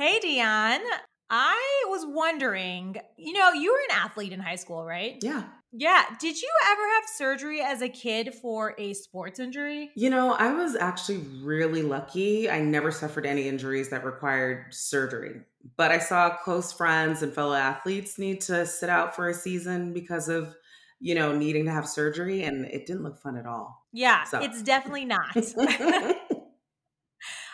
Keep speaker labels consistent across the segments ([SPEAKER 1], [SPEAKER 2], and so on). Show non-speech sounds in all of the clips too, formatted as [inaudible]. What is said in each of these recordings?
[SPEAKER 1] Hey, Dion. I was wondering, you know, you were an athlete in high school, right?
[SPEAKER 2] Yeah.
[SPEAKER 1] Yeah. Did you ever have surgery as a kid for a sports injury?
[SPEAKER 2] You know, I was actually really lucky. I never suffered any injuries that required surgery. But I saw close friends and fellow athletes need to sit out for a season because of, you know, needing to have surgery, and it didn't look fun at all.
[SPEAKER 1] Yeah,
[SPEAKER 2] So-
[SPEAKER 1] it's definitely not. [laughs] [laughs]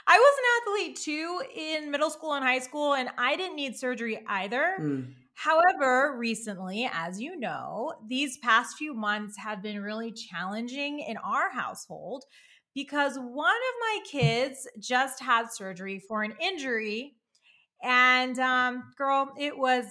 [SPEAKER 1] I was an athlete too in middle school and high school, and I didn't need surgery either.
[SPEAKER 2] Mm.
[SPEAKER 1] However, recently, as you know, these past few months have been really challenging in our household because one of my kids just had surgery for an injury. And um, girl, it was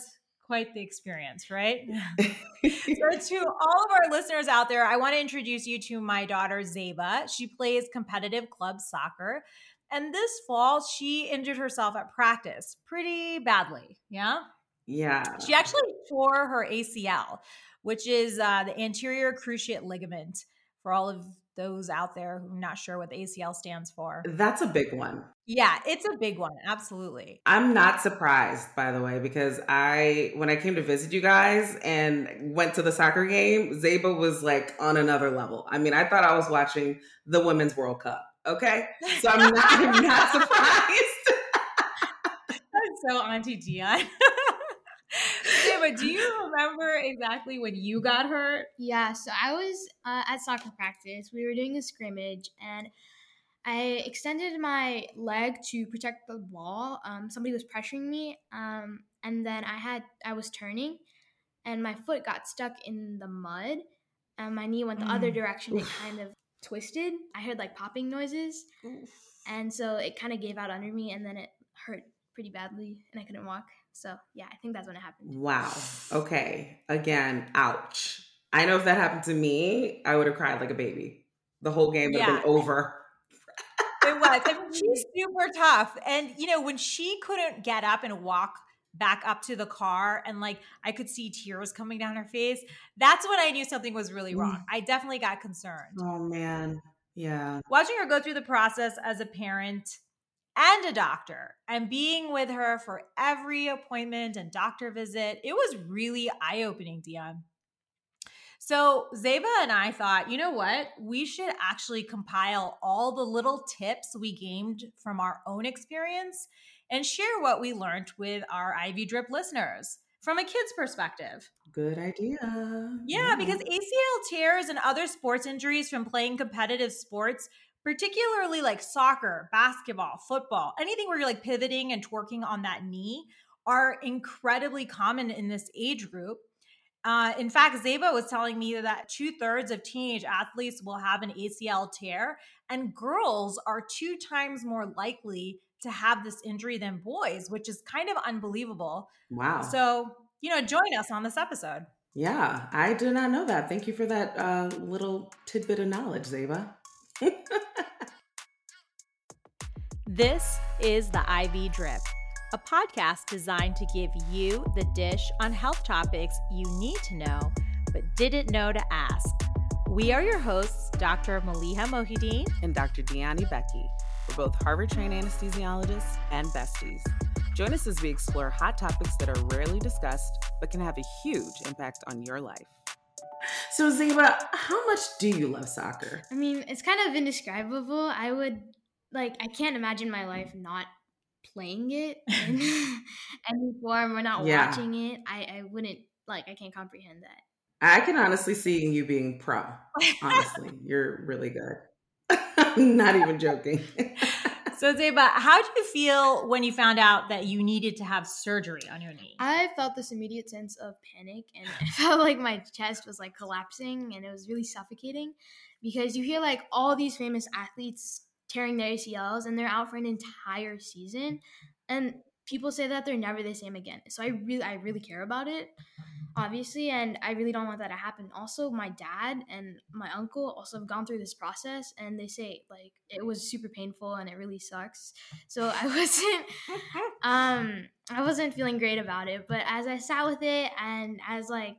[SPEAKER 1] quite the experience, right? [laughs] [laughs] so, to all of our listeners out there, I want to introduce you to my daughter, Zaiba. She plays competitive club soccer. And this fall, she injured herself at practice pretty badly. Yeah.
[SPEAKER 2] yeah.
[SPEAKER 1] She actually tore her ACL, which is uh, the anterior cruciate ligament. For all of those out there who are not sure what the ACL stands for,
[SPEAKER 2] That's a big one.
[SPEAKER 1] yeah, it's a big one. Absolutely.
[SPEAKER 2] I'm not surprised, by the way, because I, when I came to visit you guys and went to the soccer game, Zaiba was like on another level. I mean, I thought I was watching the Women's World Cup. Okay. So I'm not, I'm not [laughs] surprised.
[SPEAKER 1] That's so Auntie Dion. [laughs] yeah, but do you remember exactly when you got hurt?
[SPEAKER 3] Yeah, so I was uh, at soccer practice. We were doing a scrimmage, and I extended my leg to protect the ball. Um, somebody was pressuring me, um, and then I had I was turning, and my foot got stuck in the mud, and my knee went the other
[SPEAKER 1] Mm.
[SPEAKER 3] direction. It kind of twisted. I heard like popping noises, and so it kind of gave out under me, and then it hurt pretty badly, and I couldn't walk. So yeah, I think that's when it happened.
[SPEAKER 2] Wow. Okay. Again, ouch. I know if that happened to me, I would have cried like a baby. The whole game would have
[SPEAKER 1] Yeah.
[SPEAKER 2] been over.
[SPEAKER 1] It was. I mean, [laughs] she's super tough. And, you know, when she couldn't get up and walk back up to the car and like I could see tears coming down her face, that's when I knew something was really mm. wrong. I definitely got concerned.
[SPEAKER 2] Oh man. Yeah.
[SPEAKER 1] Watching her go through the process as a parent and a doctor and being with her for every appointment and doctor visit, it was really eye opening, Dion. So, Zaiba and I thought, you know what? We should actually compile all the little tips we gained from our own experience and share what we learned with our IV Drip listeners from a kid's perspective.
[SPEAKER 2] Good idea.
[SPEAKER 1] Yeah, because ACL tears and other sports injuries from playing competitive sports, particularly like soccer, basketball, football, anything where you're like pivoting and twerking on that knee, are incredibly common in this age group. Uh, in fact, Zaiba was telling me that two thirds of teenage athletes will have an ACL tear, and girls are two times more likely to have this injury than boys, which is kind of unbelievable.
[SPEAKER 2] Wow.
[SPEAKER 1] So, you know, join us on this episode.
[SPEAKER 2] yeah, I did not know that. Thank you for that uh, little tidbit of knowledge, Zaiba. [laughs]
[SPEAKER 1] This is the IV Drip, a podcast designed to give you the dish on health topics you need to know but didn't know to ask. We are your hosts, Dr. Maleeha Mohideen.
[SPEAKER 4] and Dr. Deani Becky. We're both Harvard trained anesthesiologists and besties. Join us as we explore hot topics that are rarely discussed but can have a huge impact on your life.
[SPEAKER 2] So, Zaiba, how much do you love soccer?
[SPEAKER 3] I mean, it's kind of indescribable. I would like I can't imagine my life not playing it [laughs] in [laughs] any form or not
[SPEAKER 2] Yeah.
[SPEAKER 3] watching it. I, I wouldn't like I can't comprehend that.
[SPEAKER 2] I can honestly see you being pro. [laughs] Honestly, you're really good. I'm [laughs] not even joking. [laughs]
[SPEAKER 1] So, Zaiba, how did you feel when you found out that you needed to have surgery on your knee?
[SPEAKER 3] I felt this immediate sense of panic and [laughs] I felt like my chest was like collapsing and it was really suffocating because you hear like all these famous athletes tearing their ACLs and they're out for an entire season and people say that they're never the same again. So I really I really care about it obviously and I really don't want that to happen. Also my dad and my uncle also have gone through this process and they say like it was super painful and it really sucks. So I [laughs] wasn't um i wasn't feeling great about it but as i sat with it and as like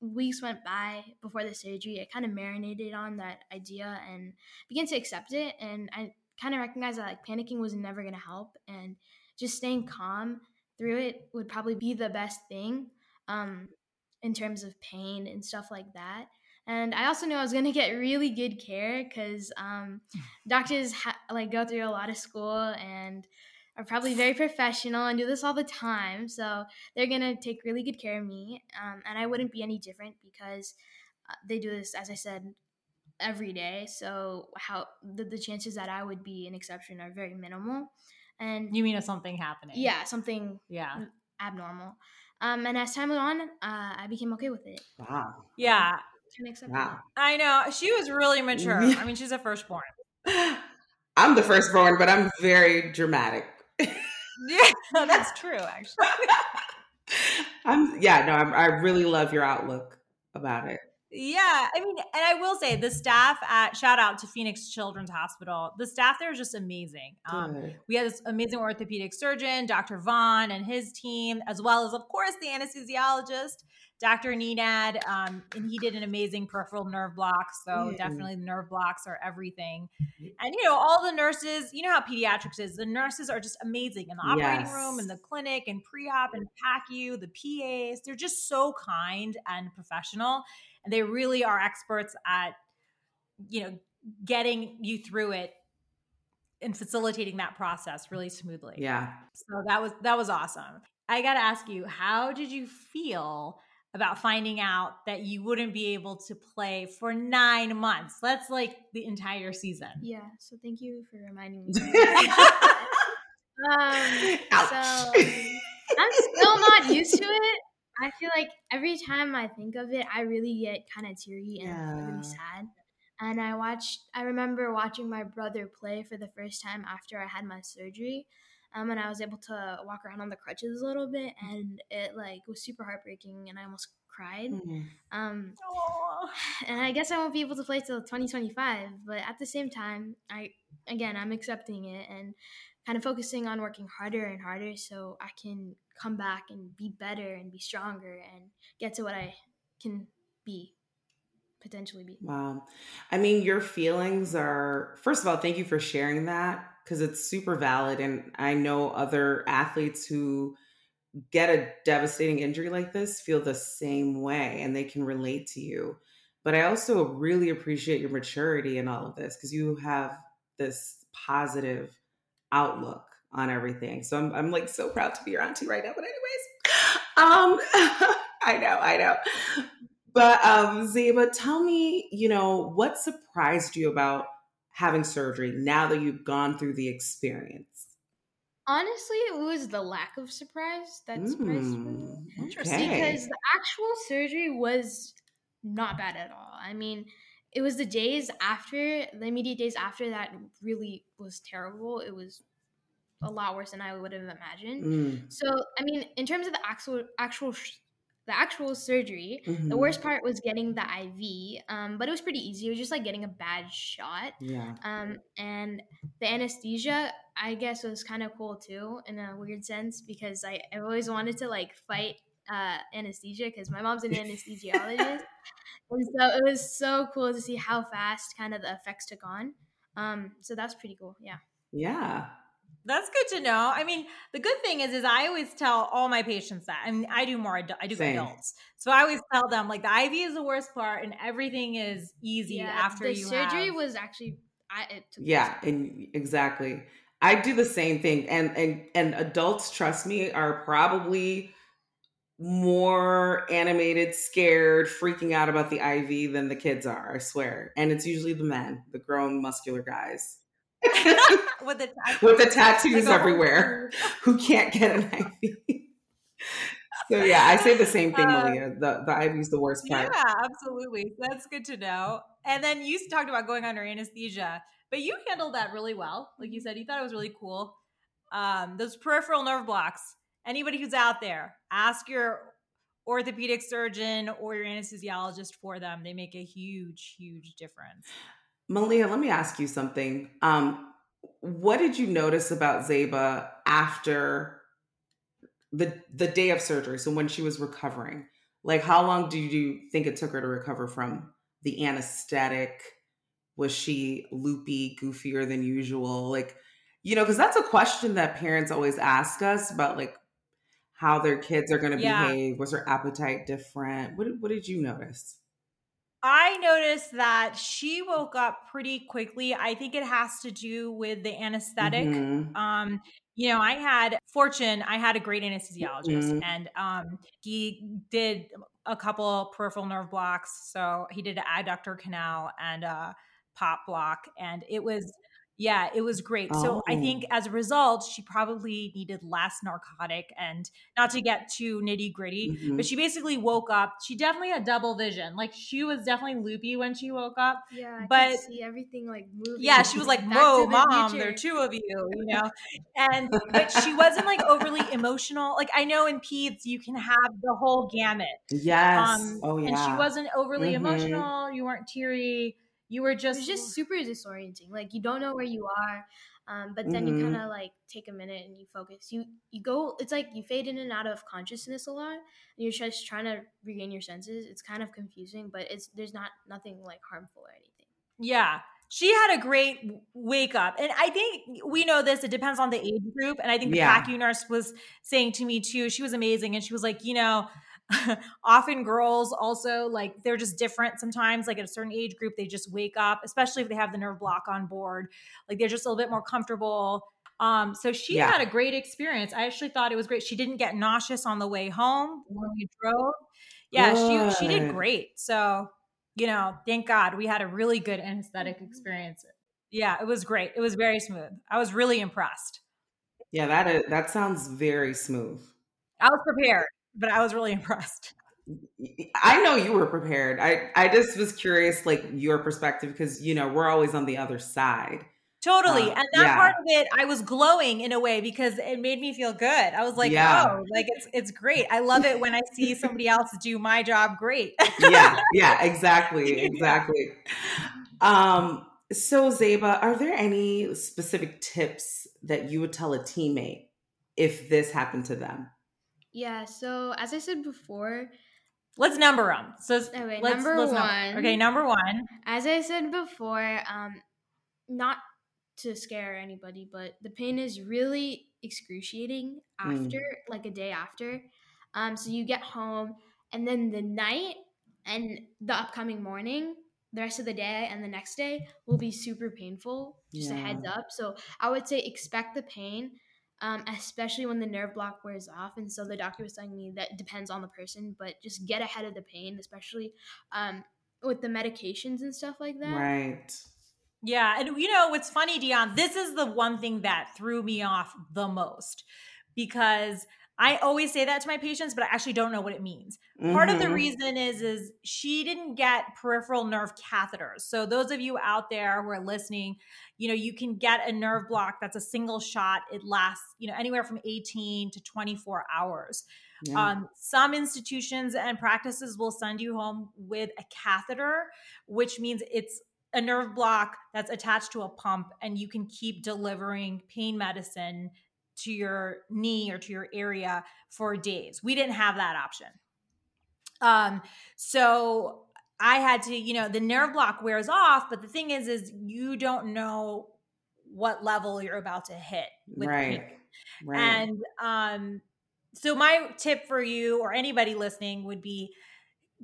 [SPEAKER 3] weeks went by before the surgery i kind of marinated on that idea and began to accept it and i kind of recognized that like panicking was never going to help and just staying calm through it would probably be the best thing um, in terms of pain and stuff like that. And I also knew I was going to get really good care because um, [laughs] doctors ha- like go through a lot of school and are probably very professional and do this all the time. So they're going to take really good care of me. Um, and I wouldn't be any different because uh, they do this, as I said, every day. So how the, the chances that I would be an exception are very minimal. And
[SPEAKER 1] You mean of something happening?
[SPEAKER 3] yeah, something
[SPEAKER 1] Yeah.
[SPEAKER 3] abnormal. Um, and as time went on, uh, I became okay with it.
[SPEAKER 2] Wow.
[SPEAKER 1] Yeah.
[SPEAKER 3] Kind of accepted
[SPEAKER 2] Wow.
[SPEAKER 1] I know. She was really mature. [laughs] I mean, she's a firstborn.
[SPEAKER 2] I'm the firstborn, but I'm very dramatic. [laughs]
[SPEAKER 1] Yeah, that's true, actually. [laughs]
[SPEAKER 2] I'm yeah, no, I'm, I really love your outlook about it.
[SPEAKER 1] Yeah, I mean, and I will say the staff at shout out to Phoenix Children's Hospital. The staff there is just amazing. Um, we had this amazing orthopedic surgeon, Dr. Vaughn, and his team, as well as, of course, the anesthesiologist, Dr. Nenad. Um, and he did an amazing peripheral nerve block. So
[SPEAKER 2] Yeah.
[SPEAKER 1] definitely the nerve blocks are everything. And you know, all the nurses, you know how pediatrics is. The nurses are just amazing in the operating
[SPEAKER 2] Yes.
[SPEAKER 1] room, in the clinic, and pre-op and PACU, the PAs. They're just so kind and professional and they really are experts at you know getting you through it and facilitating that process really smoothly
[SPEAKER 2] Yeah.
[SPEAKER 1] so that was that was awesome i got to ask you how did you feel about finding out that you wouldn't be able to play for nine months that's like the entire season
[SPEAKER 3] Yeah, so thank you for reminding me. [laughs] um,
[SPEAKER 2] Ouch.
[SPEAKER 3] so I'm still not used to it. I feel like every time I think of it, I really get kind of teary and
[SPEAKER 2] Yeah.
[SPEAKER 3] really sad. And I watched. I remember watching my brother play for the first time after I had my surgery, um, and I was able to walk around on the crutches a little bit, and it like was super heartbreaking, and I almost cried.
[SPEAKER 2] Mhm.
[SPEAKER 3] Um, [sighs] and I guess I won't be able to play till 2025. But at the same time, I again I'm accepting it and kind of focusing on working harder and harder so I can come back and be better and be stronger and get to what I can be, potentially be.
[SPEAKER 2] Wow. I mean, your feelings are, first of all, thank you for sharing that because it's super valid. And I know other athletes who get a devastating injury like this feel the same way and they can relate to you. But I also really appreciate your maturity in all of this because you have this positive outlook on everything. So I'm, I'm like so proud to be your auntie right now. But anyways, um, [laughs] I know, I know. But um, Zaiba, tell me, you know, what surprised you about having surgery now that you've gone through the experience?
[SPEAKER 3] Honestly, it was the lack of surprise that surprised me.
[SPEAKER 2] Mm,
[SPEAKER 1] Interesting,
[SPEAKER 2] okay.
[SPEAKER 3] because the actual surgery was not bad at all. I mean, it was the days after, the immediate days after that really was terrible. It was a lot worse than I would have imagined.
[SPEAKER 2] Mm,
[SPEAKER 3] So, I mean, in terms of the actual actual sh- the actual surgery, the
[SPEAKER 2] mhm.
[SPEAKER 3] worst part was getting the IV, um, but it was pretty easy. It was just like getting a bad shot.
[SPEAKER 2] Yeah.
[SPEAKER 3] Um, and the anesthesia, I guess, was kind of cool too, in a weird sense, because I, I always wanted to like fight uh, anesthesia because my mom's an [laughs] anesthesiologist. And so it was so cool to see how fast kind of the effects took on. Um, so that's pretty cool. Yeah.
[SPEAKER 2] Yeah.
[SPEAKER 1] That's good to know. I mean, the good thing is, is I always tell all my patients that. I mean, I do more. I do
[SPEAKER 2] Same.
[SPEAKER 1] adults, so I always tell them like the IV is the worst part, and everything is easy after
[SPEAKER 3] the
[SPEAKER 1] you
[SPEAKER 3] surgery
[SPEAKER 1] have-
[SPEAKER 3] was actually, I, it took
[SPEAKER 2] Yeah, and exactly. I do the same thing. And and and adults, trust me, are probably more animated, scared, freaking out about the IV than the kids are, I swear. And it's usually the men, the grown muscular guys.
[SPEAKER 1] with [laughs] the
[SPEAKER 2] With the tattoos everywhere. [laughs] who can't get an IV. so yeah, I say the same thing,
[SPEAKER 1] Uh,
[SPEAKER 2] Maleeha. The the IV is the worst part.
[SPEAKER 1] Yeah, absolutely. That's good to know. And then you talked about going under anesthesia, but you handled that really well. Like you said, you thought it was really cool. Um, those peripheral nerve blocks. Anybody who's out there, ask your orthopedic surgeon or your anesthesiologist for them. They make a huge, huge difference.
[SPEAKER 2] Maleeha, let me ask you something. Um, what did you notice about Zaiba after the the day of surgery? So when she was recovering, like how long do you think it took her to recover from the anesthetic? Was she loopy, goofier than usual? Like, you know, because that's a question that parents always ask us about, like how their kids are going to
[SPEAKER 1] Yeah.
[SPEAKER 2] behave. Was her appetite different? What did, what did you notice?
[SPEAKER 1] I noticed that she woke up pretty quickly. I think it has to do with the anesthetic.
[SPEAKER 2] Mhm.
[SPEAKER 1] Um, you know, I had fortune, I had a great anesthesiologist
[SPEAKER 2] Mhm.
[SPEAKER 1] and um he did a couple peripheral nerve blocks. So he did an adductor canal and a pop block and it was yeah, it was great. So I
[SPEAKER 2] Oh.
[SPEAKER 1] think as a result, she probably needed less narcotic and not to get too nitty gritty,
[SPEAKER 2] Mhm.
[SPEAKER 1] but she basically woke up. She definitely had double vision. Like she was definitely loopy when she woke up.
[SPEAKER 3] Yeah, I
[SPEAKER 1] But-
[SPEAKER 3] could see everything like moving.
[SPEAKER 1] Yeah, she was like, [laughs] "Whoa,
[SPEAKER 3] the
[SPEAKER 1] mom,
[SPEAKER 3] future."
[SPEAKER 1] there are two of you," you [laughs] know. And but she wasn't like overly emotional. Like I know in peds you can have the whole gamut.
[SPEAKER 2] Yes.
[SPEAKER 1] Um,
[SPEAKER 2] oh yeah.
[SPEAKER 1] and she wasn't overly
[SPEAKER 2] Mhm.
[SPEAKER 1] emotional. You weren't teary. You were
[SPEAKER 3] It
[SPEAKER 1] just
[SPEAKER 3] was just super disorienting. Like you don't know where you are, um, but then
[SPEAKER 2] Mhm.
[SPEAKER 3] you kind of like take a minute and you focus. You you go. It's like you fade in and out of consciousness a lot, and you're just trying to regain your senses. It's kind of confusing, but it's there's not nothing like harmful or anything.
[SPEAKER 1] Yeah. She had a great wake up. And I think we know this, it depends on the age group. And I think the
[SPEAKER 2] Yeah.
[SPEAKER 1] PACU nurse was saying to me too, she was amazing. And she was like, you know, [laughs] often girls also like they're just different sometimes. Like at a certain age group, they just wake up, especially if they have the nerve block on board. Like they're just a little bit more comfortable. Um, so she
[SPEAKER 2] Yeah.
[SPEAKER 1] had a great experience. I actually thought it was great. She didn't get nauseous on the way home when we drove. Yeah, she she did great. So you know, thank God we had a really good anesthetic experience. Yeah, it was great. It was very smooth. I was really impressed.
[SPEAKER 2] Yeah, that is, that sounds very smooth.
[SPEAKER 1] I was prepared, but I was really [laughs] impressed.
[SPEAKER 2] I know you were prepared. I I just was curious, like your perspective, because you know we're always on the other side.
[SPEAKER 1] Totally.
[SPEAKER 2] Uh,
[SPEAKER 1] and that
[SPEAKER 2] yeah.
[SPEAKER 1] part of it, I was glowing in a way because it made me feel good. I was like,
[SPEAKER 2] Yeah.
[SPEAKER 1] oh, like it's it's great. I love it when I see somebody else do my job great.
[SPEAKER 2] yeah, yeah, [laughs] exactly, exactly. Um, so Zaiba, are there any specific tips that you would tell a teammate if this happened to them?
[SPEAKER 3] Yeah. So as I said before,
[SPEAKER 1] let's number them. So
[SPEAKER 3] Okay,
[SPEAKER 1] let's,
[SPEAKER 3] number
[SPEAKER 1] let's number-
[SPEAKER 3] one.
[SPEAKER 1] Okay, number one.
[SPEAKER 3] as I said before, um, not to scare anybody, but the pain is really excruciating
[SPEAKER 2] Mm.
[SPEAKER 3] after, like a day after. Um, so you get home, and then the night and the upcoming morning, the rest of the day and the next day will be super painful. Just a heads up. So I would say expect the pain. Um, especially when the nerve block wears off, and so the doctor was telling me that depends on the person, but just get ahead of the pain, especially um, with the medications and stuff like that.
[SPEAKER 2] Right.
[SPEAKER 1] Yeah, and you know what's funny, Dion? This is the one thing that threw me off the most because I always say that to my patients, but I actually don't know what it means. Part of the
[SPEAKER 2] Mhm.
[SPEAKER 1] reason is is she didn't get peripheral nerve catheters. So those of you out there who are listening, you know, you can get a nerve block that's a single shot. It lasts, you know, anywhere from 18 to 24 hours.
[SPEAKER 2] Yeah.
[SPEAKER 1] Um, some institutions and practices will send you home with a catheter, which means it's a nerve block that's attached to a pump, and you can keep delivering pain medicine to your knee or to your area for days. We didn't have that option. Um, so I had to, you know, the nerve block wears off, but the thing is, is you don't know what level you're about to hit with
[SPEAKER 2] right. Right.
[SPEAKER 1] And um, so my tip for you or anybody listening would be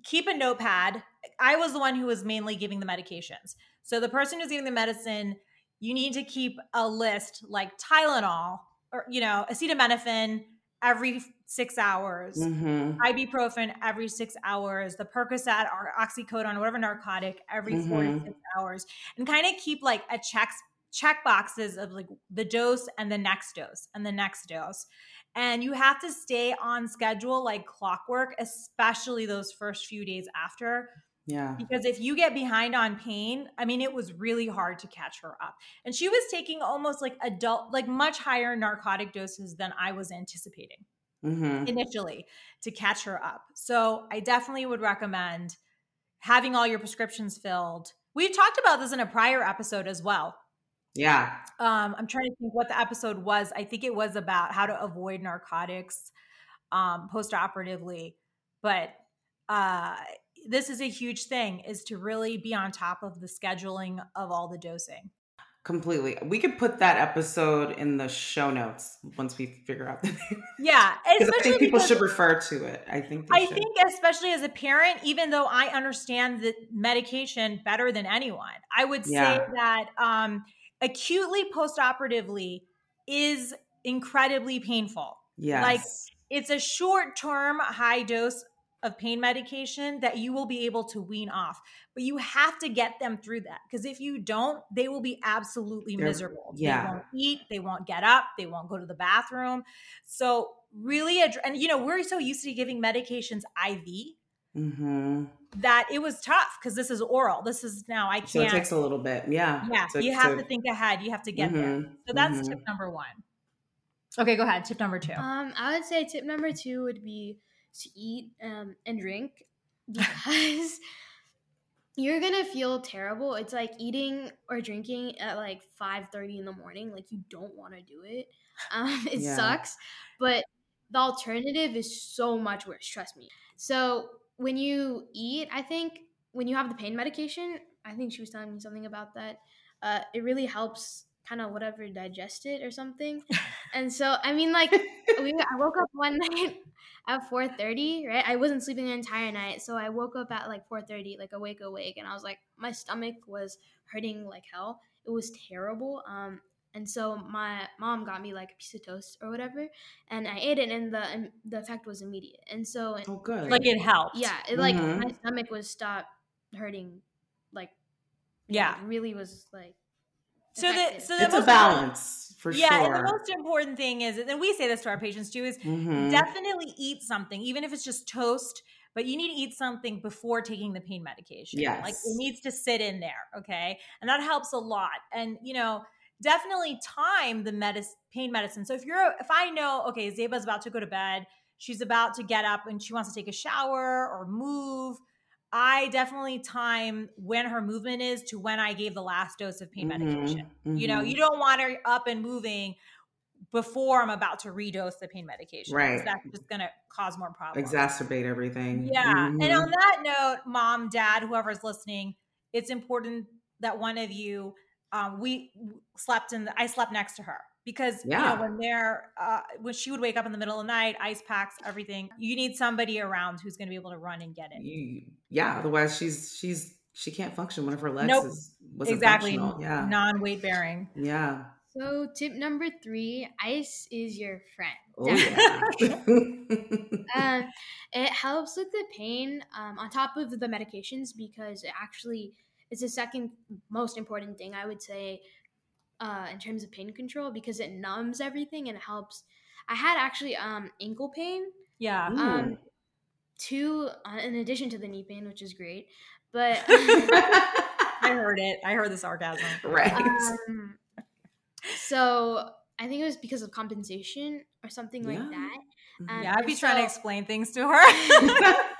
[SPEAKER 1] keep a notepad. I was the one who was mainly giving the medications. So the person who's giving the medicine, you need to keep a list like Tylenol or you know acetaminophen every six hours.
[SPEAKER 2] Mhm.
[SPEAKER 1] Ibuprofen every six hours, the Percocet or oxycodone, whatever narcotic, every four to
[SPEAKER 2] Mhm.
[SPEAKER 1] six hours, and kind of keep like a checks check boxes of like the dose and the next dose and the next dose. And you have to stay on schedule like clockwork, especially those first few days after.
[SPEAKER 2] Yeah.
[SPEAKER 1] Because if you get behind on pain, I mean, it was really hard to catch her up. And she was taking almost like adult, like much higher narcotic doses than I was anticipating
[SPEAKER 2] hmm
[SPEAKER 1] initially to catch her up. So I definitely would recommend having all your prescriptions filled. We've talked about this in a prior episode as well.
[SPEAKER 2] Yeah.
[SPEAKER 1] Um, I'm trying to think what the episode was. I think it was about how to avoid narcotics um, post-operatively. But uh, this is a huge thing: is to really be on top of the scheduling of all the dosing.
[SPEAKER 2] Completely. We could put that episode in the show notes once we figure out the name.
[SPEAKER 1] Yeah, [laughs]
[SPEAKER 2] Because I think people should refer to it. I think
[SPEAKER 1] I
[SPEAKER 2] should.
[SPEAKER 1] think, especially as a parent, even though I understand the medication better than anyone, I would say
[SPEAKER 2] Yeah.
[SPEAKER 1] that um, acutely postoperatively is incredibly painful.
[SPEAKER 2] yes.
[SPEAKER 1] like, It's a short term high dose of pain medication that you will be able to wean off, but you have to get them through that because if you don't, they will be absolutely
[SPEAKER 2] They're-
[SPEAKER 1] miserable.
[SPEAKER 2] yeah.
[SPEAKER 1] They won't eat, they won't get up, they won't go to the bathroom. So, really, addr- and you know, we're so used to giving medications IV
[SPEAKER 2] hmm
[SPEAKER 1] that it was tough because this is oral. This is now I
[SPEAKER 2] can't. It takes a little bit. Yeah.
[SPEAKER 1] yeah,
[SPEAKER 2] to-
[SPEAKER 1] you have
[SPEAKER 2] to-
[SPEAKER 1] to think ahead. You have to get there.
[SPEAKER 2] Mhm,
[SPEAKER 1] So that's
[SPEAKER 2] mhm.
[SPEAKER 1] tip number one. Okay, go ahead. Tip number two.
[SPEAKER 3] Um, I would say tip number two would be to eat um, and drink [laughs] because you're gonna feel terrible. It's like eating or drinking at like five thirty in the morning. Like you don't want to do it. [laughs] Um, it
[SPEAKER 2] Yeah.
[SPEAKER 3] sucks, but the alternative is so much worse. Trust me. So when you eat, I think when you have the pain medication, I think she was telling me something about that. Uh, it really helps kind of whatever digest it or something. [laughs] And so I mean, like we, I woke up one [laughs] night at 4:30, right? I wasn't sleeping the entire night, so I woke up at like 4:30, like awake, awake, and I was like, my stomach was hurting like hell. It was terrible. Um, and so my mom got me like a piece of toast or whatever, and I ate it, and the and the effect was immediate. And so,
[SPEAKER 2] Oh, good.
[SPEAKER 1] like it helped.
[SPEAKER 3] yeah, it like
[SPEAKER 2] Mhm.
[SPEAKER 3] my stomach was stopped hurting, like
[SPEAKER 1] Yeah.
[SPEAKER 3] it really was like.
[SPEAKER 1] So the so the
[SPEAKER 2] it's a balance for
[SPEAKER 1] yeah,
[SPEAKER 2] sure.
[SPEAKER 1] Yeah, and the most important thing is, and we say this to our patients too, is
[SPEAKER 2] Mhm.
[SPEAKER 1] definitely eat something, even if it's just toast. But you need to eat something before taking the pain medication.
[SPEAKER 2] Yes.
[SPEAKER 1] Like it needs to sit in there, okay? And that helps a lot. And you know, definitely time the medicine, pain medicine. So if you're, if I know, okay, Zaiba's about to go to bed, she's about to get up and she wants to take a shower or move. I definitely time when her movement is to when I gave the last dose of pain
[SPEAKER 2] Mhm,
[SPEAKER 1] medication. You know,
[SPEAKER 2] mhm.
[SPEAKER 1] you don't want her up and moving before I'm about to redose the pain medication.
[SPEAKER 2] Right.
[SPEAKER 1] That's just going to cause more problems.
[SPEAKER 2] exacerbate everything.
[SPEAKER 1] Yeah. And
[SPEAKER 2] Mhm.
[SPEAKER 1] on that note, mom, dad, whoever's listening, it's important that one of you, um, we slept in, the, I slept next to her because, you
[SPEAKER 2] Yeah.
[SPEAKER 1] know, when they're, uh, when she would wake up in the middle of the night, ice packs, everything, you need somebody around who's going to be able to run and get it.
[SPEAKER 2] Yeah. Otherwise, she's she's she can't function. One of her legs
[SPEAKER 1] Nope.
[SPEAKER 2] is wasn't
[SPEAKER 1] exactly.
[SPEAKER 2] functional. Yeah.
[SPEAKER 1] Non weight bearing.
[SPEAKER 2] yeah.
[SPEAKER 3] So tip number three: ice is your friend.
[SPEAKER 2] Oh yeah. [laughs] [laughs]
[SPEAKER 3] um, it helps with the pain um, on top of the medications because it actually is the second most important thing I would say uh, in terms of pain control because it numbs everything and it helps. I had actually um, ankle pain
[SPEAKER 1] Yeah.
[SPEAKER 3] Um, two uh, in addition to the knee pain, which is great. But [laughs]
[SPEAKER 1] I heard it. I heard the sarcasm. [laughs]
[SPEAKER 2] right.
[SPEAKER 3] um, so I think it was because of compensation or something like that. Um,
[SPEAKER 1] Yeah, I'd be
[SPEAKER 3] and
[SPEAKER 1] trying to explain things to her. [laughs]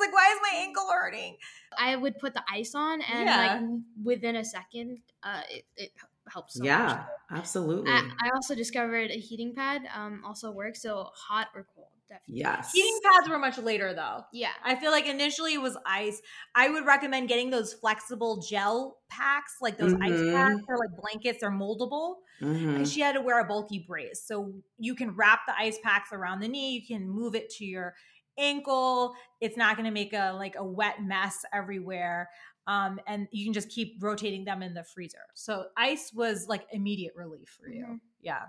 [SPEAKER 1] She's like, "Why is my ankle hurting?"
[SPEAKER 3] I would put the ice on, and
[SPEAKER 1] Yeah.
[SPEAKER 3] like within a second, uh, it, it helps. So
[SPEAKER 2] yeah.
[SPEAKER 3] much.
[SPEAKER 2] Absolutely.
[SPEAKER 3] I, I also discovered a heating pad um, also works, so hot or cold, definitely.
[SPEAKER 2] yes.
[SPEAKER 1] Heating pads were much later though.
[SPEAKER 3] Yeah.
[SPEAKER 1] I feel like initially it was ice. I would recommend getting those flexible gel packs, like those ice
[SPEAKER 2] Mhm.
[SPEAKER 1] packs or like blankets. They're moldable.
[SPEAKER 2] Mhm.
[SPEAKER 1] And she had to wear a bulky brace. So you can wrap the ice packs around the knee. You can move it to your ankle. It's not going to make a like a wet mess everywhere. Um, and you can just keep rotating them in the freezer. So ice was like immediate relief for you.
[SPEAKER 3] Mhm.
[SPEAKER 1] Yeah.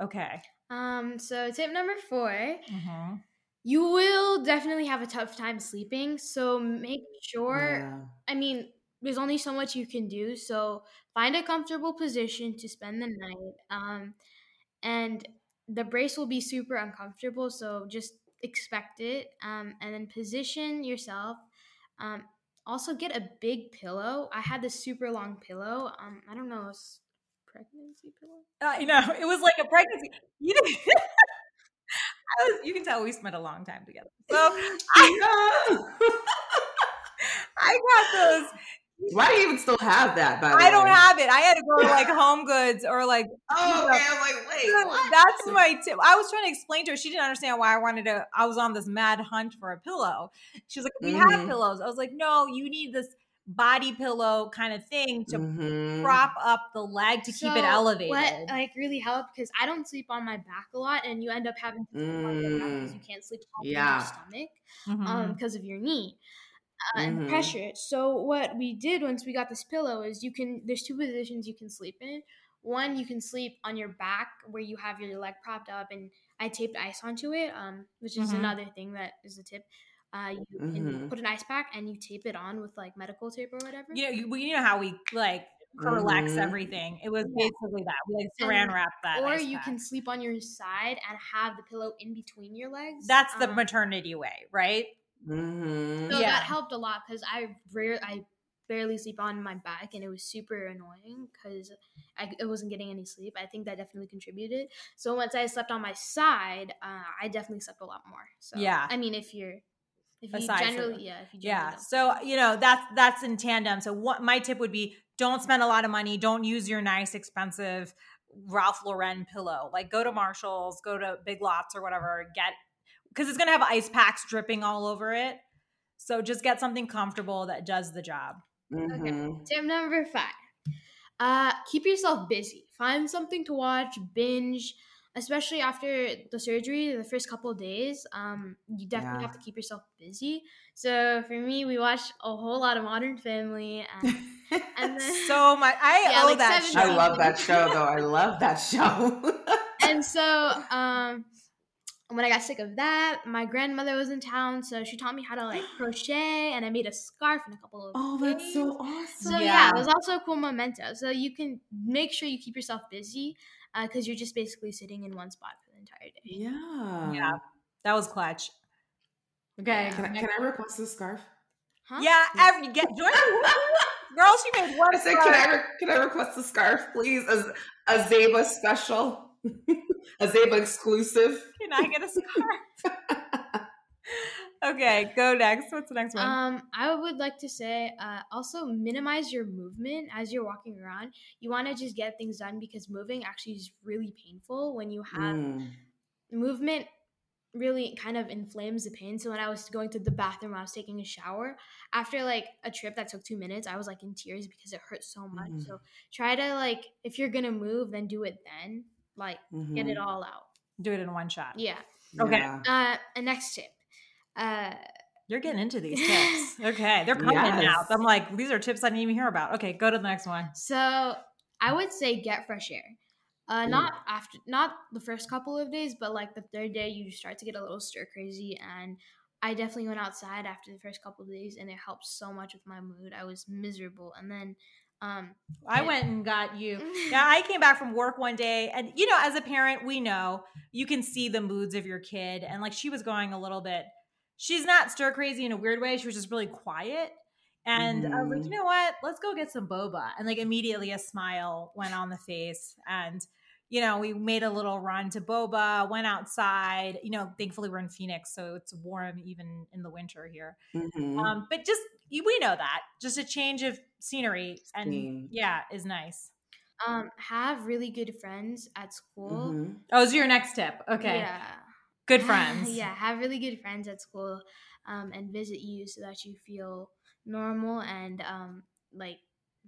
[SPEAKER 1] Okay.
[SPEAKER 3] Um. So tip number four:
[SPEAKER 1] Mhm.
[SPEAKER 3] you will definitely have a tough time sleeping. So make sure.
[SPEAKER 2] Yeah.
[SPEAKER 3] I mean, there's only so much you can do. So find a comfortable position to spend the night. Um, and the brace will be super uncomfortable. So just expect it. Um, and then position yourself. Um, also get a big pillow. I had this super long pillow. Um, I don't know, it's pregnancy pillow.
[SPEAKER 1] You know it was like a pregnancy. You, [laughs] was, you can tell we spent a long time together. So [laughs] I, [laughs] I got those.
[SPEAKER 2] Why do you even still have that? By the way?
[SPEAKER 1] I don't
[SPEAKER 2] way?
[SPEAKER 1] have it. I had to go to like [laughs] Home Goods or like.
[SPEAKER 2] Oh, okay. I'm like, wait. What?
[SPEAKER 1] That's my tip. I was trying to explain to her. She didn't understand why I wanted to. I was on this mad hunt for a pillow. She was like, "We have
[SPEAKER 2] Mhm.
[SPEAKER 1] pillows." I was like, "No, you need this body pillow kind of thing to
[SPEAKER 2] Mhm.
[SPEAKER 1] prop up the leg to keep it elevated.
[SPEAKER 3] What like really helped because I don't sleep on my back a lot, and you end up having to sleep on your back because
[SPEAKER 2] Mm.
[SPEAKER 3] you can't sleep on
[SPEAKER 2] Yeah.
[SPEAKER 3] your stomach
[SPEAKER 1] Mhm.
[SPEAKER 3] um because of your knee uh, and the
[SPEAKER 2] Mhm.
[SPEAKER 3] pressure. So what we did once we got this pillow is you can there's two positions you can sleep in. One you can sleep on your back where you have your leg propped up, and I taped ice onto it, um, which is
[SPEAKER 1] Mhm.
[SPEAKER 3] another thing that is a tip. Uh, you can
[SPEAKER 2] Mhm.
[SPEAKER 3] put an ice pack and you tape it on with like medical tape or whatever.
[SPEAKER 1] you know, you, we- you know how we like Kerlix
[SPEAKER 2] Mhm.
[SPEAKER 1] everything. It was
[SPEAKER 3] Yeah.
[SPEAKER 1] basically that. We like saran wrap that.
[SPEAKER 3] or you
[SPEAKER 1] pack.
[SPEAKER 3] can sleep on your side and have the pillow in between your legs.
[SPEAKER 1] That's the
[SPEAKER 3] Um,
[SPEAKER 1] maternity way, right?
[SPEAKER 2] Mhm.
[SPEAKER 3] So
[SPEAKER 1] Yeah.
[SPEAKER 3] that helped a lot because I rare I barely sleep on my back and it was super annoying because I, I wasn't getting any sleep. I think that definitely contributed. So once I slept on my side, uh, I definitely slept a lot more. So
[SPEAKER 1] Yeah.
[SPEAKER 3] I mean if you're if you
[SPEAKER 1] Aside
[SPEAKER 3] generally yeah if you generally
[SPEAKER 1] Yeah.
[SPEAKER 3] don't.
[SPEAKER 1] So you know that's that's in tandem. So what my tip would be: don't spend a lot of money. Don't use your nice, expensive Ralph Lauren pillow. Like go to Marshalls, go to Big Lots or whatever. Get because it's gonna have ice packs dripping all over it. So just get something comfortable that does the job.
[SPEAKER 2] Mhm.
[SPEAKER 3] Tip number five. Uh, keep yourself busy. Find something to watch, binge, especially after the surgery, the first couple of days. Um, you definitely
[SPEAKER 2] Yeah.
[SPEAKER 3] have to keep yourself busy. So for me, we watched a whole lot of Modern Family, and, and [laughs] then
[SPEAKER 1] So much. I [laughs]
[SPEAKER 3] Yeah,
[SPEAKER 1] owe
[SPEAKER 3] like
[SPEAKER 1] that. show.
[SPEAKER 2] I love that show though. I love that show. [laughs]
[SPEAKER 3] and so um, when I got sick of that, my grandmother was in town, so she taught me how to like [gasps] crochet, and I made a scarf and a couple of.
[SPEAKER 2] oh, that's
[SPEAKER 3] days.
[SPEAKER 2] so awesome.
[SPEAKER 3] So yeah.
[SPEAKER 1] Yeah.
[SPEAKER 3] it was also a cool memento. So you can make sure you keep yourself busy uh, because you're just basically sitting in one spot for the entire day.
[SPEAKER 2] Yeah.
[SPEAKER 1] Yeah. That was clutch. Okay.
[SPEAKER 3] Yeah.
[SPEAKER 2] Can I, can I request a scarf?
[SPEAKER 3] Huh?
[SPEAKER 1] Yeah, every get join [laughs] girl. She made one.
[SPEAKER 2] I said,
[SPEAKER 1] scarf.
[SPEAKER 2] can I re- can I request a scarf, please? A, a Zaiba special, [laughs] a Zaiba exclusive.
[SPEAKER 1] Can I get a scarf? [laughs] okay, go next. What's the next one?
[SPEAKER 3] Um, I would like to say uh, also minimize your movement as you're walking around. You want to just get things done because moving actually is really painful when you have
[SPEAKER 2] Mm.
[SPEAKER 3] movement really kind of inflames the pain. So when I was going to the bathroom, I was taking a shower. After like a trip that took two minutes, I was like in tears because it hurt so much.
[SPEAKER 2] Mhm.
[SPEAKER 3] So try to like if you're gonna move, then do it then. Like get it
[SPEAKER 2] Mhm.
[SPEAKER 3] all out.
[SPEAKER 1] Do it in one shot.
[SPEAKER 3] Yeah.
[SPEAKER 1] Okay.
[SPEAKER 2] Yeah.
[SPEAKER 3] Uh, and next tip. Uh,
[SPEAKER 1] You're getting into these [laughs] tips. Okay, they're coming now.
[SPEAKER 2] Yes.
[SPEAKER 1] I'm like, these are tips I didn't even hear about. Okay, go to the next one.
[SPEAKER 3] so I would say get fresh air. Uh, not after, not the first couple of days, but like the third day, you start to get a little stir crazy. And I definitely went outside after the first couple of days, and it helped so much with my mood. I was miserable, and then, um,
[SPEAKER 1] I went and got you. [laughs] Yeah, I came back from work one day, and you know, as a parent, we know you can see the moods of your kid. And like she was going a little bit, she's not stir crazy in a weird way. She was just really quiet. And I was like,
[SPEAKER 2] Mhm.
[SPEAKER 1] you know what? Let's go get some boba. And like immediately a smile went on the face. And, you know, we made a little run to boba, went outside. You know, thankfully we're in Phoenix, so it's warm even in the winter here.
[SPEAKER 2] Mhm.
[SPEAKER 1] Um, but just we know that just a change of scenery and
[SPEAKER 2] Scene.
[SPEAKER 1] yeah is nice.
[SPEAKER 3] um, have really good friends at school.
[SPEAKER 2] Mhm.
[SPEAKER 1] Oh, is your next tip? Okay,
[SPEAKER 3] Yeah.
[SPEAKER 1] good [laughs] friends.
[SPEAKER 3] yeah, have really good friends at school um, and visit you so that you feel normal and um, like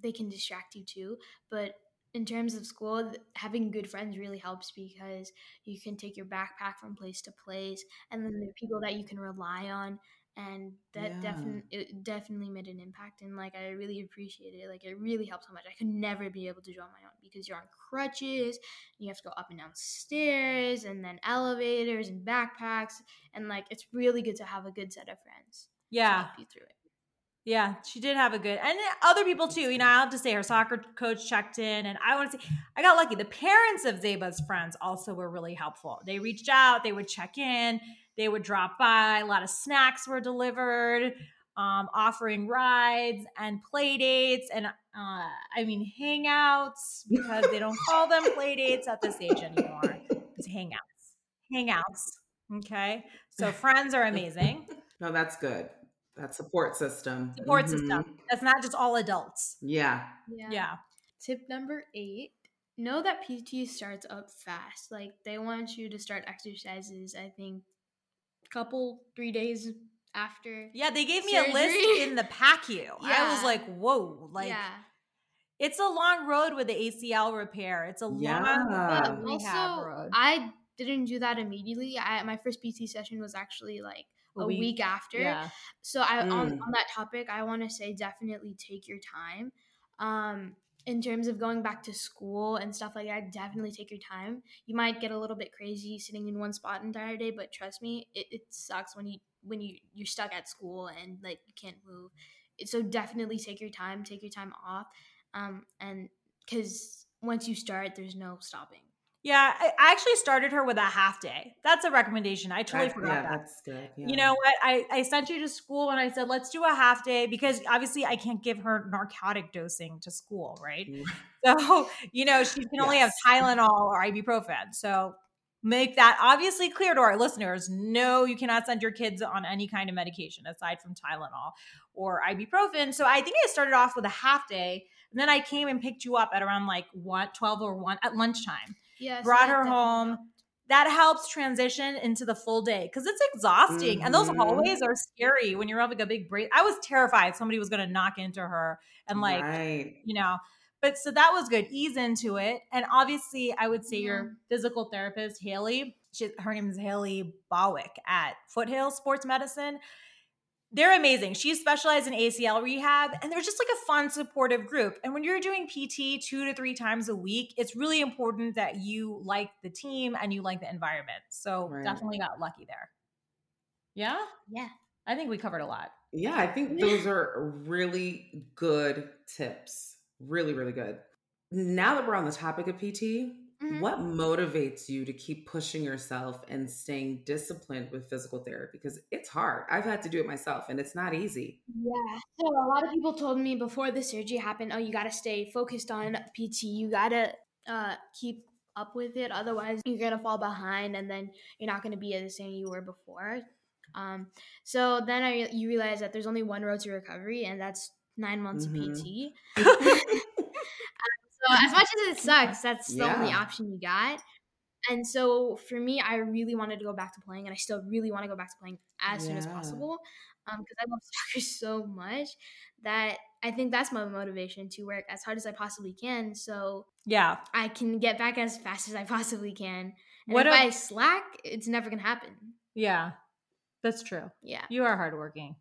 [SPEAKER 3] they can distract you too. But in terms of school, having good friends really helps because you can take your backpack from place to place, and then the people that you can rely on. And that
[SPEAKER 2] Yeah.
[SPEAKER 3] definitely it definitely made an impact, and like I really appreciate it. Like it really helped so much. I could never be able to do on my own because you're on crutches, you have to go up and down stairs and then elevators and backpacks and like it's really good to have a good set of friends
[SPEAKER 1] yeah to
[SPEAKER 3] help you through it
[SPEAKER 1] yeah. She did have a good, and other people too. You know, I have to say her soccer coach checked in, and I want to say I got lucky. The parents of Zaiba's friends also were really helpful. They reached out, they would check in, they would drop by. A lot of snacks were delivered. Um, offering rides and play dates and uh, I mean hangouts because they don't call them [laughs] play dates at this age anymore. It's hangouts. Hangouts. Okay. So friends are amazing. [laughs]
[SPEAKER 2] No, that's good. That support system.
[SPEAKER 1] Support
[SPEAKER 2] Mhm.
[SPEAKER 1] system. That's not just all adults.
[SPEAKER 2] Yeah.
[SPEAKER 1] Yeah.
[SPEAKER 3] tip number eight know that pt starts up fast like they want you to start exercises i think a couple three days after.
[SPEAKER 1] Yeah, they gave me a list in the pack PACU. [laughs] I was like, whoa, like
[SPEAKER 3] yeah.
[SPEAKER 1] it's a long road with the ACL repair. It's a
[SPEAKER 2] Yeah.
[SPEAKER 1] long
[SPEAKER 3] But
[SPEAKER 1] rehab
[SPEAKER 3] also,
[SPEAKER 1] road.
[SPEAKER 3] I didn't do that immediately. I my first PT session was actually like a, week. after.
[SPEAKER 1] Yeah.
[SPEAKER 3] So I on,
[SPEAKER 2] Mm.
[SPEAKER 3] on that topic, I want to say definitely take your time. Um, in terms of going back to school and stuff like that, definitely take your time. You might get a little bit crazy sitting in one spot entire day, but trust me, it, it sucks when you when you you're stuck at school and like you can't move. So definitely take your time, take your time off, um, and because once you start, there's no stopping.
[SPEAKER 1] Yeah, I actually started her with a half day. That's a recommendation. I totally
[SPEAKER 2] That-
[SPEAKER 1] forgot
[SPEAKER 2] yeah,
[SPEAKER 1] that.
[SPEAKER 2] that's good. Yeah.
[SPEAKER 1] You know what? I, I sent you to school and I said, let's do a half day because obviously I can't give her narcotic dosing to school, right? Mm. [laughs] So, you know, she can only have Tylenol or ibuprofen. So make that obviously clear to our listeners. No, you cannot send your kids on any kind of medication aside from Tylenol or ibuprofen. So I think I started off with a half day. And then I came and picked you up at around like one, 12 or 1 at lunchtime
[SPEAKER 3] Yeah, so
[SPEAKER 1] brought her home.
[SPEAKER 3] helped.
[SPEAKER 1] that helps transition into the full day because it's exhausting and those
[SPEAKER 2] Mhm.
[SPEAKER 1] hallways are scary when you're having a big break. I was terrified somebody was going to knock into her and like
[SPEAKER 2] right.
[SPEAKER 1] you know. But so that was good. Ease into it, and obviously, I would say your physical therapist Haley. She, her name is Haley Bawick at Foothill Sports Medicine. They're amazing. She's specialized in ACL rehab, and they're just like a fun, supportive group. And when you're doing PT two to three times a week, it's really important that you like the team and you like the environment. So
[SPEAKER 2] Right.
[SPEAKER 1] definitely got lucky there. Yeah,
[SPEAKER 3] Yeah.
[SPEAKER 1] I think we covered a lot.
[SPEAKER 2] Yeah, I think [laughs] those are really good tips. Really, really good. Now that we're on the topic of PT,
[SPEAKER 3] Mhm.
[SPEAKER 2] what motivates you to keep pushing yourself and staying disciplined with physical therapy? Because it's hard. I've had to do it myself and it's not easy.
[SPEAKER 3] Yeah. So a lot of people told me before the surgery happened, oh, you got to stay focused on PT. You got to uh, keep up with it. Otherwise, you're going to fall behind and then you're not going to be the same you were before. Um, so then I, you realize that there's only one road to recovery, and that's nine months
[SPEAKER 2] Mhm.
[SPEAKER 3] of PT. [laughs] [laughs] so as much as it sucks, that's the only option you got. And so for me, I really wanted to go back to playing, and I still really want to go back to playing as soon as possible um, because I love [laughs] soccer so much that I think that's my motivation to work as hard as I possibly can so
[SPEAKER 1] Yeah.
[SPEAKER 3] I can get back as fast as I possibly can. And
[SPEAKER 1] What
[SPEAKER 3] if
[SPEAKER 1] a-
[SPEAKER 3] I slack, it's never gonna happen.
[SPEAKER 1] Yeah. That's true.
[SPEAKER 3] Yeah.
[SPEAKER 1] You are hardworking.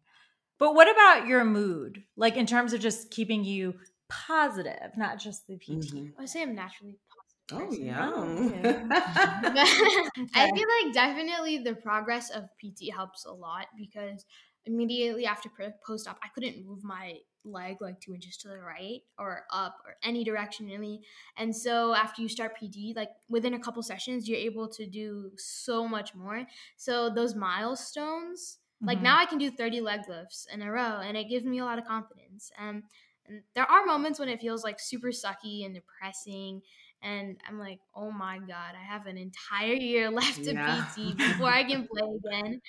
[SPEAKER 1] But what about your mood? Like in terms of just keeping you positive, not just the PT.
[SPEAKER 2] Mhm.
[SPEAKER 3] I say I'm naturally
[SPEAKER 2] positive.
[SPEAKER 3] Oh,
[SPEAKER 2] yeah. [laughs] [laughs]
[SPEAKER 1] okay.
[SPEAKER 3] I feel like definitely the progress of PT helps a lot because immediately after post op, I couldn't move my leg like two inches to the right or up or any direction really. And so after you start PT, like within a couple sessions, you're able to do so much more. So those milestones, like
[SPEAKER 1] Mhm.
[SPEAKER 3] now I can do 30 leg lifts in a row and it gives me a lot of confidence. Um, and there are moments when it feels like super sucky and depressing and I'm like, oh my god, I have an entire year [laughs] left to
[SPEAKER 2] Yeah.
[SPEAKER 3] PT [laughs] before I can play again.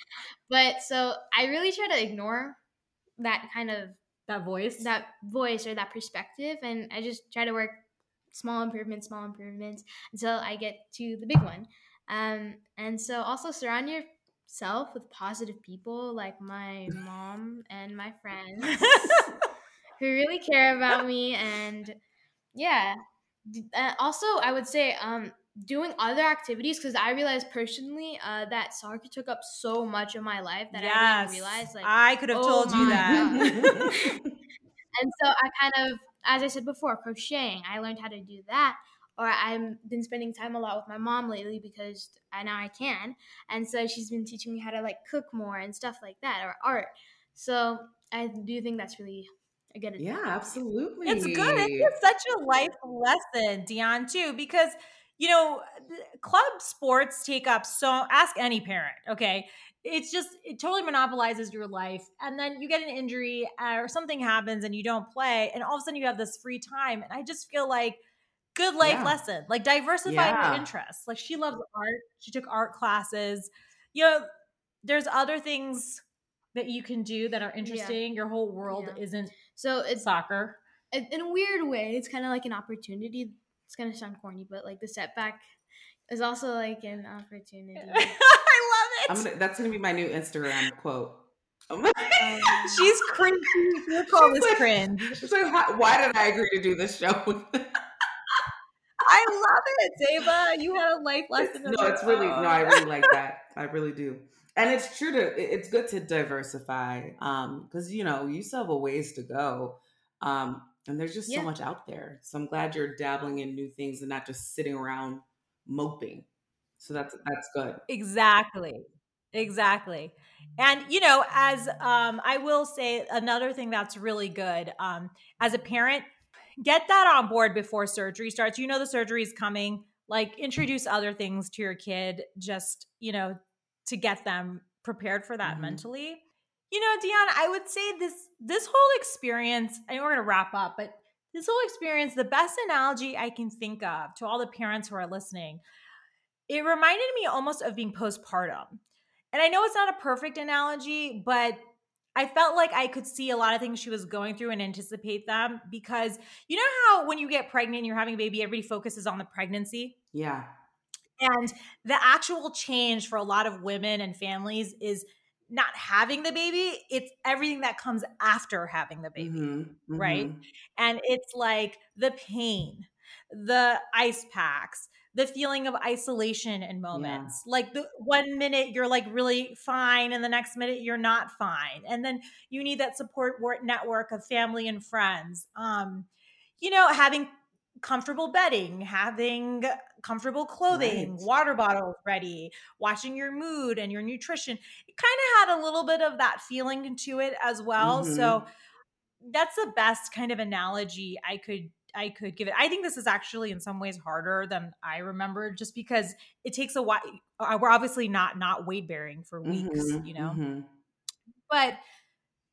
[SPEAKER 3] But so I really try to ignore that kind of
[SPEAKER 1] that voice.
[SPEAKER 3] that voice or that perspective, and I just try to work small improvements, small improvements until I get to the big one. Um, and so also surround yourself with positive people like my mom and my [laughs] friends who really care about me and yeah. D- uh, also i would say um doing other activities because i realized personally uh that soccer took up so much of my life that i didn't realize like
[SPEAKER 1] I could have
[SPEAKER 3] oh
[SPEAKER 1] told you that. [laughs] [laughs]
[SPEAKER 3] and so i kind of as i said before crocheting. I learned how to do that or i've been spending time a lot with my mom lately because i now i can. And so she's been teaching me how to like cook more and stuff like that or art. So i do think that's really a good
[SPEAKER 2] yeah, absolutely.
[SPEAKER 1] It's good. It's such a life lesson, Dion, too, because you know, club sports take up so. Ask any parent, okay? It's just it totally monopolizes your life, and then you get an injury or something happens and you don't play, and all of a sudden you have this free time, and I just feel like good life
[SPEAKER 2] Yeah.
[SPEAKER 1] lesson, like diversify
[SPEAKER 2] Yeah.
[SPEAKER 1] your interests. Like she loves art, she took art classes. You know, there's other things that you can do that are interesting. Your whole world
[SPEAKER 3] Yeah.
[SPEAKER 1] isn't
[SPEAKER 3] so it's
[SPEAKER 1] soccer.
[SPEAKER 3] in in a weird way, it's kind of like an opportunity. It's gonna sound corny, but like the setback is also like an opportunity. [laughs]
[SPEAKER 1] I love it.
[SPEAKER 2] I'm gonna, that's gonna be my new Instagram quote. [laughs] [laughs]
[SPEAKER 1] She's cringy. You call this
[SPEAKER 2] like-
[SPEAKER 1] cringe.
[SPEAKER 2] She's like, "How- why did I agree to do this show?
[SPEAKER 1] I love it, Zaiba. You had a life lesson.
[SPEAKER 2] no, it's really no. I really like that. I really do. And it's true to it's good to diversify. Um, because you know, you still have a ways to go. Um, and there's just
[SPEAKER 3] Yeah.
[SPEAKER 2] so much out there. So I'm glad you're dabbling in new things and not just sitting around moping. So that's that's good.
[SPEAKER 1] Exactly. Exactly. And you know, as um I will say another thing that's really good um as a parent, get that on board before surgery starts. You know the surgery is coming. Like introduce other things to your kid just, you know, to get them prepared for that
[SPEAKER 2] Mhm.
[SPEAKER 1] mentally. You know, Deanna, I would say this this whole experience, I know we're gonna wrap up, but this whole experience, the best analogy I can think of to all the parents who are listening, it reminded me almost of being postpartum. And I know it's not a perfect analogy, but I felt like I could see a lot of things she was going through and anticipate them because you know how when you get pregnant, and you're having a baby, everybody focuses on the pregnancy.
[SPEAKER 2] Yeah.
[SPEAKER 1] And the actual change for a lot of women and families is not having the baby, it's everything that comes after having the baby
[SPEAKER 2] Mhm,
[SPEAKER 1] right?
[SPEAKER 2] mhm.
[SPEAKER 1] and it's like the pain the ice packs the feeling of isolation in moments like the one minute you're like really fine and the next minute you're not fine and then you need that support network of family and friends um you know having comfortable bedding having comfortable clothing
[SPEAKER 2] Right.
[SPEAKER 1] water bottles ready watching your mood and your nutrition it kind of had a little bit of that feeling to it as well
[SPEAKER 2] Mhm.
[SPEAKER 1] so that's the best kind of analogy I could I could give it. I think this is actually in some ways harder than I remember, just because it takes a while. uh, We're obviously not not weight bearing for weeks,
[SPEAKER 2] Mhm,
[SPEAKER 1] you know,
[SPEAKER 2] mhm.
[SPEAKER 1] but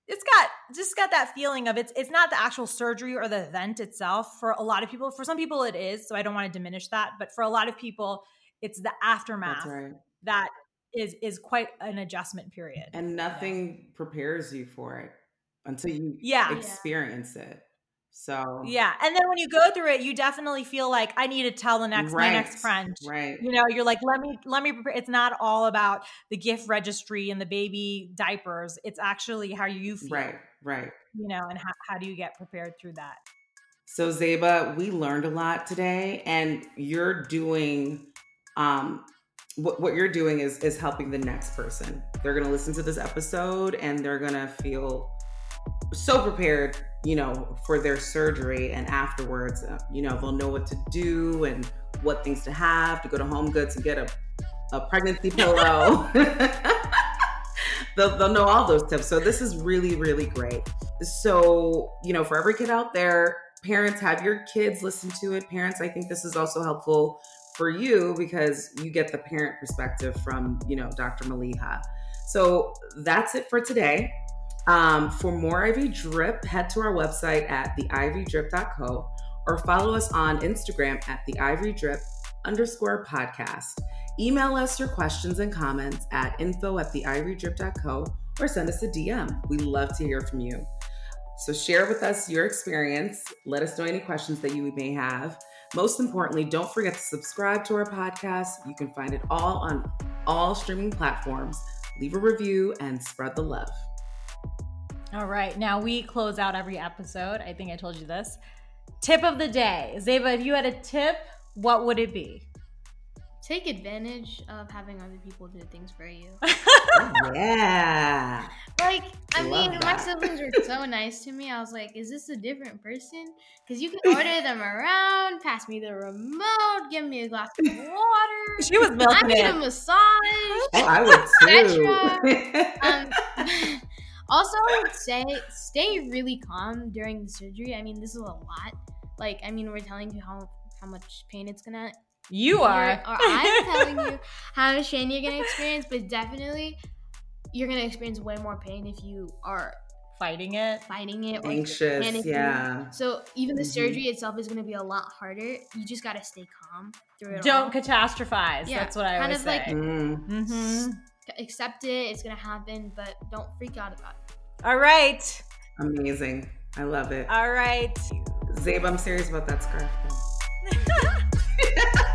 [SPEAKER 1] it's got just got that feeling of it's it's not the actual surgery or the event itself for a lot of people. For some people, it is. So I don't want to diminish that, but for a lot of people, it's the aftermath
[SPEAKER 2] That's right.
[SPEAKER 1] that is is quite an adjustment period.
[SPEAKER 2] And nothing prepares you for it until you
[SPEAKER 1] Yeah.
[SPEAKER 3] Yeah.
[SPEAKER 2] experience it. So
[SPEAKER 1] Yeah, and then when you go through it, you definitely feel like I need to tell the next my next friend.
[SPEAKER 2] Right.
[SPEAKER 1] You know, you're like, let me let me prepare. It's not all about the gift registry and the baby diapers. It's actually how you feel.
[SPEAKER 2] Right. Right.
[SPEAKER 1] You know, and how, how do you get prepared through that?
[SPEAKER 2] So Zaiba, we learned a lot today, and you're doing um what, what you're doing is is helping the next person. They're gonna listen to this episode and they're gonna feel so prepared, you know, for their surgery and afterwards, uh, you know, they'll know what to do and what things to have to go to Home Goods and get a a pregnancy [laughs] pillow. [laughs] they'll, they'll know all those tips. So this is really, really great. So, you know, for every kid out there, parents have your kids listen to it. Parents, I think this is also helpful for you because you get the parent perspective from, you know, Dr. Maleeha. So that's it for today. Um, for more IV Drip, head to our website at theivydrip.co or follow us on Instagram at the IV Drip underscore podcast. Email us your questions and comments at info at theivydrip.co or send us a DM. We love to hear from you. So share with us your experience. Let us know any questions that you may have. Most importantly, don't forget to subscribe to our podcast. You can find it all on all streaming platforms. Leave a review and spread the love.
[SPEAKER 1] All right. Now we close out every episode. I think I told you this. Tip of the day. Zaiba, if you had a tip, what would it be?
[SPEAKER 3] Take advantage of having other people do things for you. [laughs]
[SPEAKER 2] yeah.
[SPEAKER 3] Like, I
[SPEAKER 2] Love
[SPEAKER 3] mean, my siblings were so [laughs] nice to me. I was like, is this a different person? Because you can order them around, pass me the remote, give me a glass of water.
[SPEAKER 1] She was milking
[SPEAKER 3] I
[SPEAKER 1] milking
[SPEAKER 3] need a massage.
[SPEAKER 2] Oh, I would too.
[SPEAKER 3] Um, [laughs] also, I would say stay really calm during the surgery. I mean, this is a lot. Like, I mean, we're telling you how how much pain it's gonna.
[SPEAKER 1] You are.
[SPEAKER 3] Or I'm [laughs] telling you how much pain you're gonna experience, but definitely you're gonna experience way more pain if you are
[SPEAKER 1] fighting it.
[SPEAKER 3] fighting it or
[SPEAKER 2] Anxious,
[SPEAKER 3] panicking.
[SPEAKER 2] yeah.
[SPEAKER 3] So even the
[SPEAKER 2] Mhm.
[SPEAKER 3] surgery itself is gonna be a lot harder. You just gotta stay calm through it.
[SPEAKER 1] Don't
[SPEAKER 3] all.
[SPEAKER 1] catastrophize.
[SPEAKER 3] Yeah,
[SPEAKER 1] That's what I
[SPEAKER 3] kind
[SPEAKER 1] always
[SPEAKER 3] of like-
[SPEAKER 1] say.
[SPEAKER 2] Mm.
[SPEAKER 1] hmm
[SPEAKER 3] accept it. It's gonna happen, but don't freak out about it.
[SPEAKER 1] All right.
[SPEAKER 2] Amazing. I love it.
[SPEAKER 1] All right.
[SPEAKER 2] Zaiba, I'm serious about that scarf. though. [laughs]